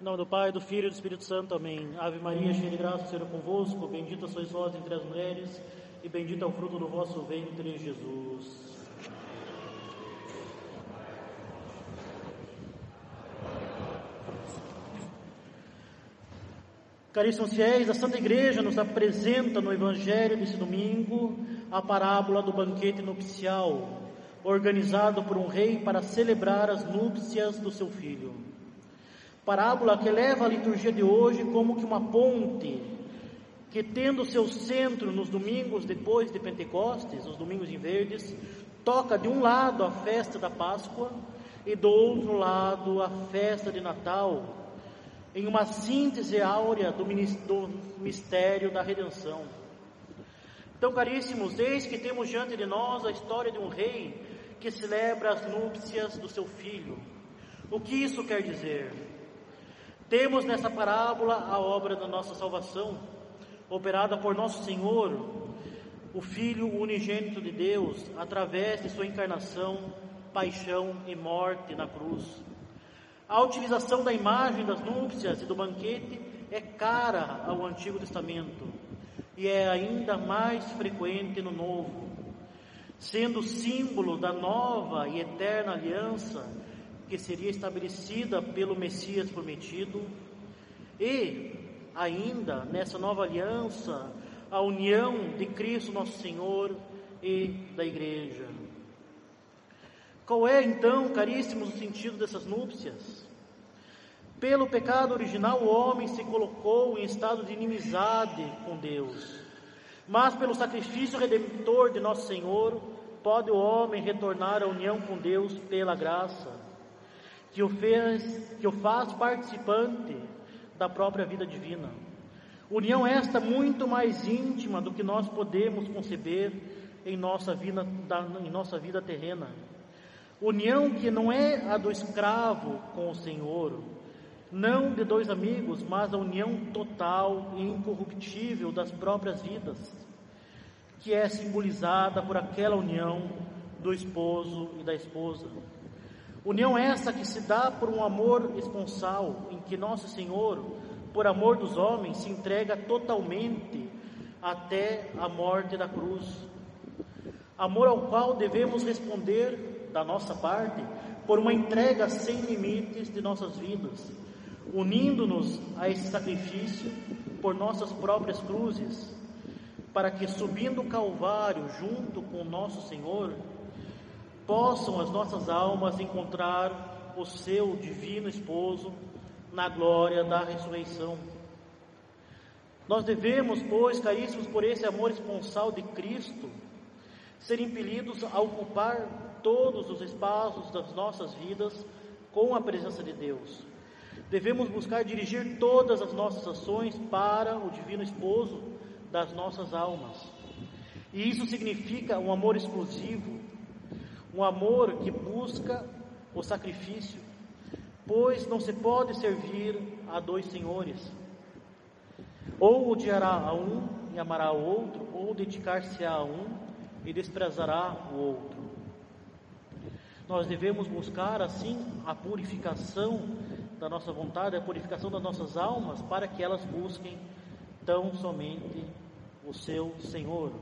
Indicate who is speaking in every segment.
Speaker 1: Em nome do Pai, do Filho e do Espírito Santo. Amém. Ave Maria, cheia de graça, o Senhor é convosco. Bendita sois vós entre as mulheres, e bendito é o fruto do vosso ventre, Jesus. Caríssimos fiéis, a Santa Igreja nos apresenta no Evangelho desse domingo a parábola do banquete nupcial, organizado por um rei para celebrar as núpcias do seu filho. Parábola que leva a liturgia de hoje como que uma ponte que tendo seu centro nos domingos depois de Pentecostes, os domingos em verdes, toca de um lado a festa da Páscoa e do outro lado a festa de Natal, em uma síntese áurea do mistério da redenção. Então, caríssimos, eis que temos diante de nós a história de um rei que celebra as núpcias do seu filho. O que isso quer dizer? Temos nessa parábola a obra da nossa salvação, operada por nosso Senhor, o Filho unigênito de Deus, através de sua encarnação, paixão e morte na cruz. A utilização da imagem das núpcias e do banquete é cara ao Antigo Testamento e é ainda mais frequente no Novo, sendo símbolo da nova e eterna aliança que seria estabelecida pelo Messias prometido e ainda nessa nova aliança a união de Cristo nosso Senhor e da Igreja. Qual é então, caríssimos, o sentido dessas núpcias? Pelo pecado original, o homem se colocou em estado de inimizade com Deus. Mas pelo sacrifício redentor de nosso Senhor, pode o homem retornar à união com Deus pela graça, que o fez, que o faz participante da própria vida divina. União esta muito mais íntima do que nós podemos conceber em nossa vida, em nossa vida terrena. União que não é a do escravo com o Senhor, não de dois amigos, mas a união total e incorruptível das próprias vidas, que é simbolizada por aquela união do esposo e da esposa. União essa que se dá por um amor esponsal, em que Nosso Senhor, por amor dos homens, se entrega totalmente até a morte da cruz. Amor ao qual devemos responder da nossa parte, por uma entrega sem limites de nossas vidas, unindo-nos a esse sacrifício por nossas próprias cruzes, para que subindo o Calvário junto com nosso Senhor, possam as nossas almas encontrar o seu divino esposo na glória da ressurreição. Nós devemos, pois, caríssimos, por esse amor esponsal de Cristo, ser impelidos a ocupar todos os espaços das nossas vidas com a presença de Deus. Devemos buscar dirigir todas as nossas ações para o Divino Esposo das nossas almas. E isso significa um amor exclusivo, um amor que busca o sacrifício, pois não se pode servir a dois senhores. Ou odiará a um e amará ao outro, ou dedicar-se a um e desprezará o outro. Nós devemos buscar assim a purificação da nossa vontade, a purificação das nossas almas, para que elas busquem tão somente o seu Senhor.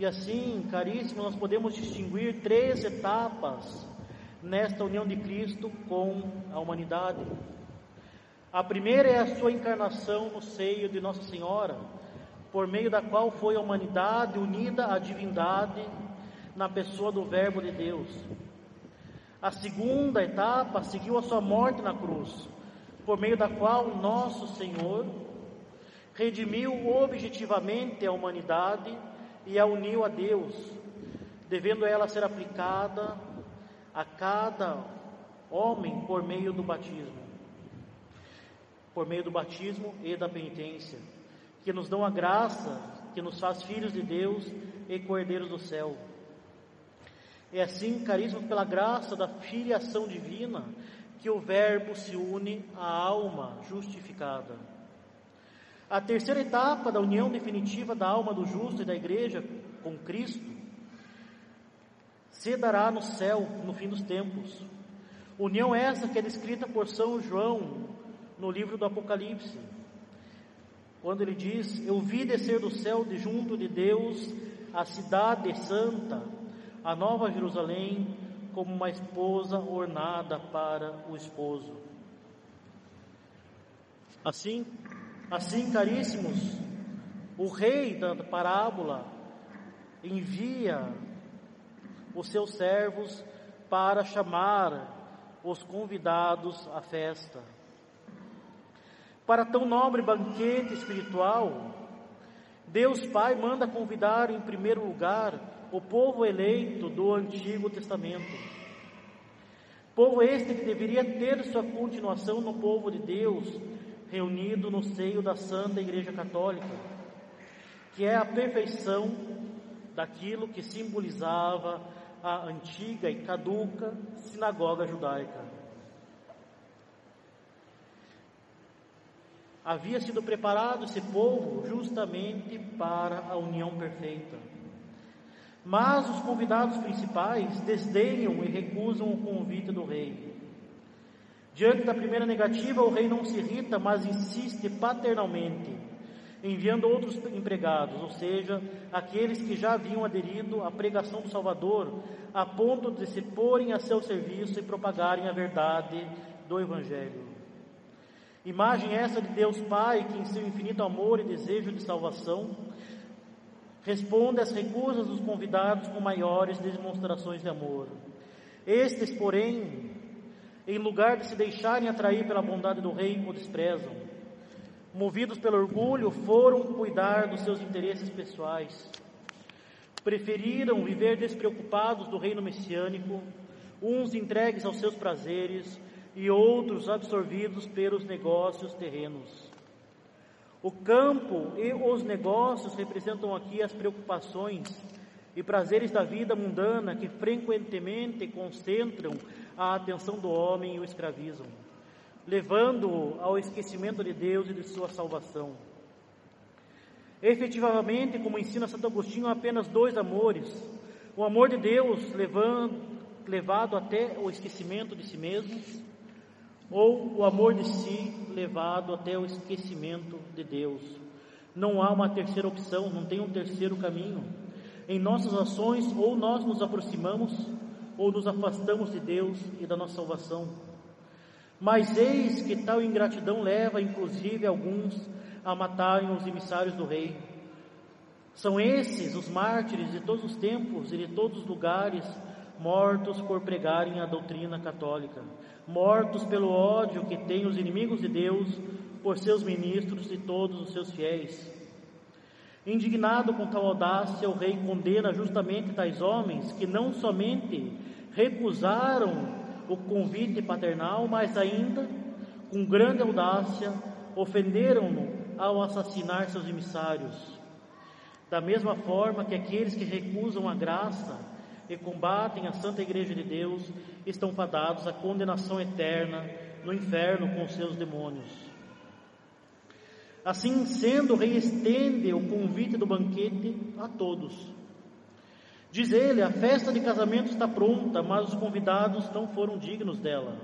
Speaker 1: E assim, caríssimo, nós podemos distinguir três etapas nesta união de Cristo com a humanidade. A primeira é a sua encarnação no seio de Nossa Senhora, por meio da qual foi a humanidade unida à divindade na pessoa do Verbo de Deus. A segunda etapa seguiu a sua morte na cruz, por meio da qual nosso Senhor redimiu objetivamente a humanidade e a uniu a Deus, devendo ela ser aplicada a cada homem por meio do batismo. Por meio do batismo e da penitência, que nos dão a graça, que nos faz filhos de Deus e cordeiros do céu. É assim, caríssimo, pela graça da filiação divina, que o Verbo se une à alma justificada. A terceira etapa da união definitiva da alma do justo e da igreja com Cristo se dará no céu no fim dos tempos. União essa que é descrita por São João no livro do Apocalipse, quando ele diz: Eu vi descer do céu de junto de Deus a cidade santa, a nova Jerusalém, como uma esposa ornada para o esposo. Assim, assim, caríssimos, o rei da parábola envia os seus servos para chamar os convidados à festa. Para tão nobre banquete espiritual, Deus Pai manda convidar em primeiro lugar o povo eleito do Antigo Testamento. Povo este que deveria ter sua continuação no povo de Deus, reunido no seio da Santa Igreja Católica, que é a perfeição daquilo que simbolizava a antiga e caduca sinagoga judaica. Havia sido preparado esse povo justamente para a união perfeita. Mas os convidados principais desdenham e recusam o convite do rei. Diante da primeira negativa, o rei não se irrita, mas insiste paternalmente enviando outros empregados, ou seja, aqueles que já haviam aderido à pregação do Salvador, a ponto de se porem a seu serviço e propagarem a verdade do Evangelho. Imagem essa de Deus Pai, que em seu infinito amor e desejo de salvação, responde às recusas dos convidados com maiores demonstrações de amor. Estes, porém, em lugar de se deixarem atrair pela bondade do Rei, o desprezam movidos pelo orgulho, foram cuidar dos seus interesses pessoais. Preferiram viver despreocupados do reino messiânico, uns entregues aos seus prazeres e outros absorvidos pelos negócios terrenos. O campo e os negócios representam aqui as preocupações e prazeres da vida mundana que frequentemente concentram a atenção do homem e o escravizam levando-o ao esquecimento de Deus e de sua salvação. Efetivamente, como ensina Santo Agostinho, há apenas dois amores: o amor de Deus levando, levado até o esquecimento de si mesmo, ou o amor de si levado até o esquecimento de Deus. Não há uma terceira opção, não tem um terceiro caminho. Em nossas ações, ou nós nos aproximamos, ou nos afastamos de Deus e da nossa salvação. Mas eis que tal ingratidão leva, inclusive, alguns a matarem os emissários do rei. São esses os mártires de todos os tempos e de todos os lugares, mortos por pregarem a doutrina católica, mortos pelo ódio que têm os inimigos de Deus por seus ministros e todos os seus fiéis. Indignado com tal audácia, o rei condena justamente tais homens que não somente recusaram o convite paternal, mas ainda, com grande audácia, ofenderam-no ao assassinar seus emissários. Da mesma forma que aqueles que recusam a graça e combatem a Santa Igreja de Deus estão fadados à condenação eterna no inferno com seus demônios. Assim sendo, o rei estende o convite do banquete a todos Diz ele: a festa de casamento está pronta, mas os convidados não foram dignos dela.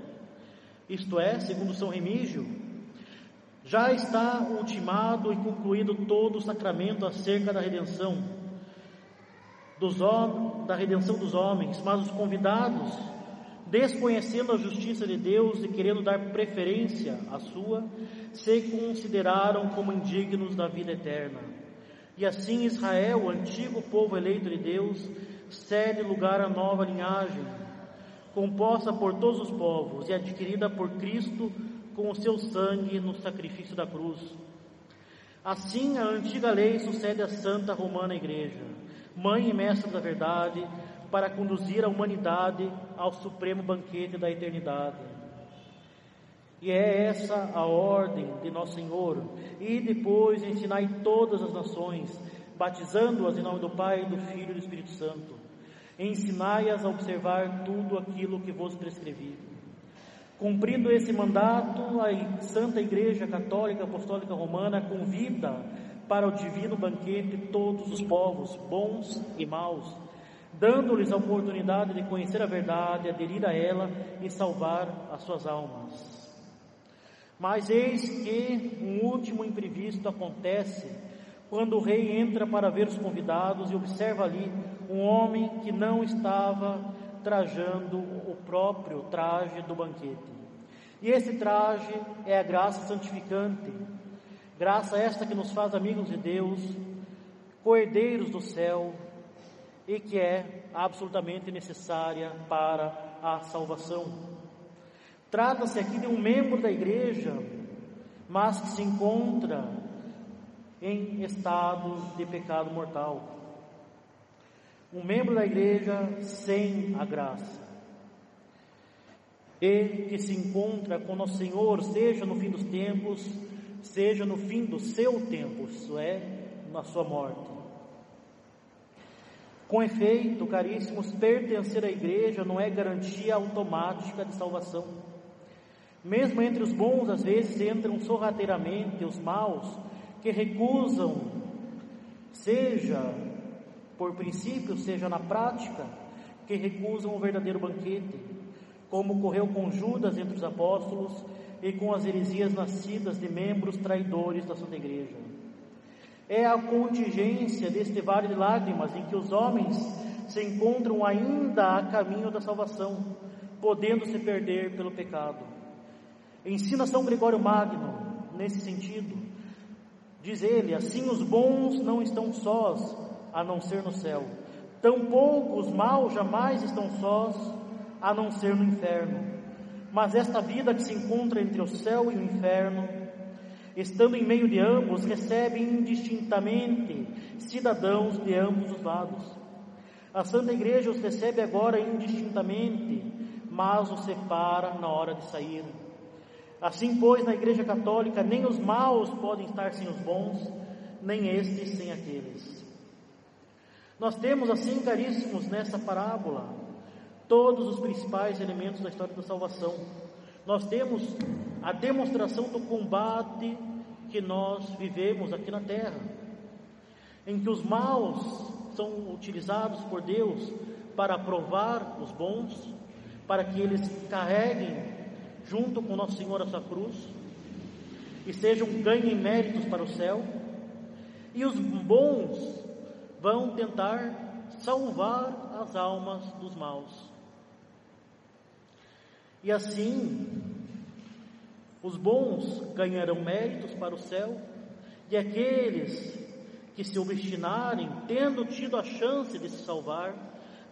Speaker 1: Isto é, segundo São Remígio, já está ultimado e concluído todo o sacramento acerca da redenção dos da redenção dos homens, mas os convidados, desconhecendo a justiça de Deus e querendo dar preferência à sua, se consideraram como indignos da vida eterna. E assim Israel, o antigo povo eleito de Deus, cede lugar à nova linhagem, composta por todos os povos e adquirida por Cristo com o seu sangue no sacrifício da cruz. Assim, a antiga lei sucede à Santa Romana Igreja, mãe e mestra da verdade, para conduzir a humanidade ao supremo banquete da eternidade. E é essa a ordem de nosso Senhor. E depois ensinai todas as nações, batizando-as em nome do Pai, do Filho e do Espírito Santo. Ensinai-as a observar tudo aquilo que vos prescrevi. Cumprindo esse mandato, a Santa Igreja Católica Apostólica Romana convida para o divino banquete todos os povos, bons e maus, dando-lhes a oportunidade de conhecer a verdade, aderir a ela e salvar as suas almas. Mas eis que um último imprevisto acontece quando o rei entra para ver os convidados e observa ali um homem que não estava trajando o próprio traje do banquete. E esse traje é a graça santificante, graça esta que nos faz amigos de Deus, cordeiros do céu e que é absolutamente necessária para a salvação. Trata-se aqui de um membro da igreja, mas que se encontra em estado de pecado mortal. Um membro da igreja sem a graça. E que se encontra com nosso Senhor, seja no fim dos tempos, seja no fim do seu tempo, isso é, na sua morte. Com efeito, caríssimos, pertencer à igreja não é garantia automática de salvação. Mesmo entre os bons, às vezes entram sorrateiramente os maus que recusam, seja por princípio, seja na prática, que recusam o verdadeiro banquete, como ocorreu com Judas entre os apóstolos e com as heresias nascidas de membros traidores da Santa Igreja. É a contingência deste vale de lágrimas em que os homens se encontram ainda a caminho da salvação, podendo se perder pelo pecado. Ensina São Gregório Magno nesse sentido. Diz ele: assim os bons não estão sós, a não ser no céu. Tampouco os maus jamais estão sós, a não ser no inferno. Mas esta vida que se encontra entre o céu e o inferno estando em meio de ambos, recebe indistintamente cidadãos de ambos os lados. A Santa Igreja os recebe agora indistintamente, mas os separa na hora de sair. Assim, pois, na Igreja Católica, nem os maus podem estar sem os bons, nem estes sem aqueles. Nós temos, assim, caríssimos, nessa parábola, todos os principais elementos da história da salvação. Nós temos a demonstração do combate que nós vivemos aqui na terra, em que os maus são utilizados por Deus para provar os bons, para que eles carreguem junto com Nosso Senhor a sua cruz e sejam ganhem méritos para o céu, e os bons vão tentar salvar as almas dos maus. E assim, os bons ganharão méritos para o céu, e aqueles que se obstinarem, tendo tido a chance de se salvar,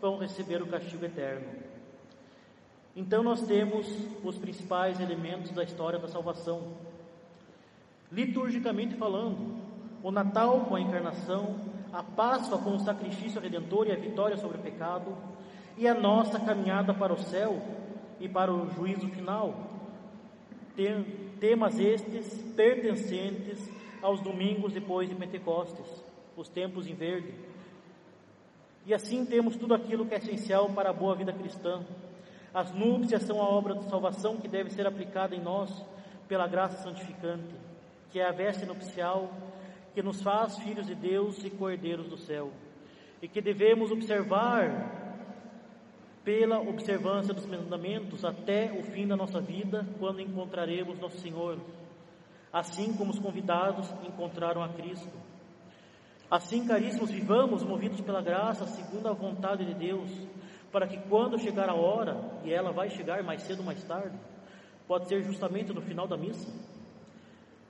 Speaker 1: vão receber o castigo eterno. Então nós temos os principais elementos da história da salvação. Liturgicamente falando, o Natal com a encarnação, a Páscoa com o sacrifício redentor e a vitória sobre o pecado, e a nossa caminhada para o céu e para o juízo final, temas estes pertencentes aos domingos depois de Pentecostes, os tempos em verde. E assim temos tudo aquilo que é essencial para a boa vida cristã. As núpcias são a obra de salvação que deve ser aplicada em nós pela graça santificante, que é a veste nupcial que nos faz filhos de Deus e cordeiros do céu, e que devemos observar pela observância dos mandamentos até o fim da nossa vida, quando encontraremos nosso Senhor, assim como os convidados encontraram a Cristo. Assim, caríssimos, vivamos movidos pela graça, segundo a vontade de Deus, para que quando chegar a hora, e ela vai chegar mais cedo ou mais tarde, pode ser justamente no final da missa,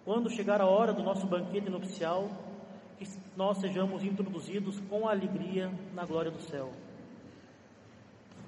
Speaker 1: quando chegar a hora do nosso banquete nupcial, que nós sejamos introduzidos com alegria na glória do céu.